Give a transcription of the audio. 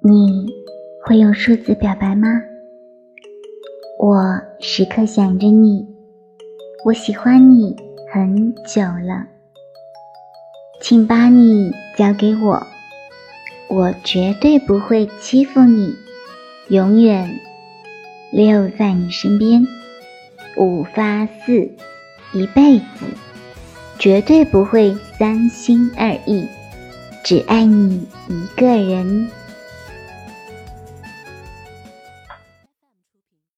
你会用数字表白吗？我时刻想着你我喜欢你很久了请把你交给我我绝对不会欺负你永远留在你身边五发四一辈子绝对不会三心二意只爱你一个人。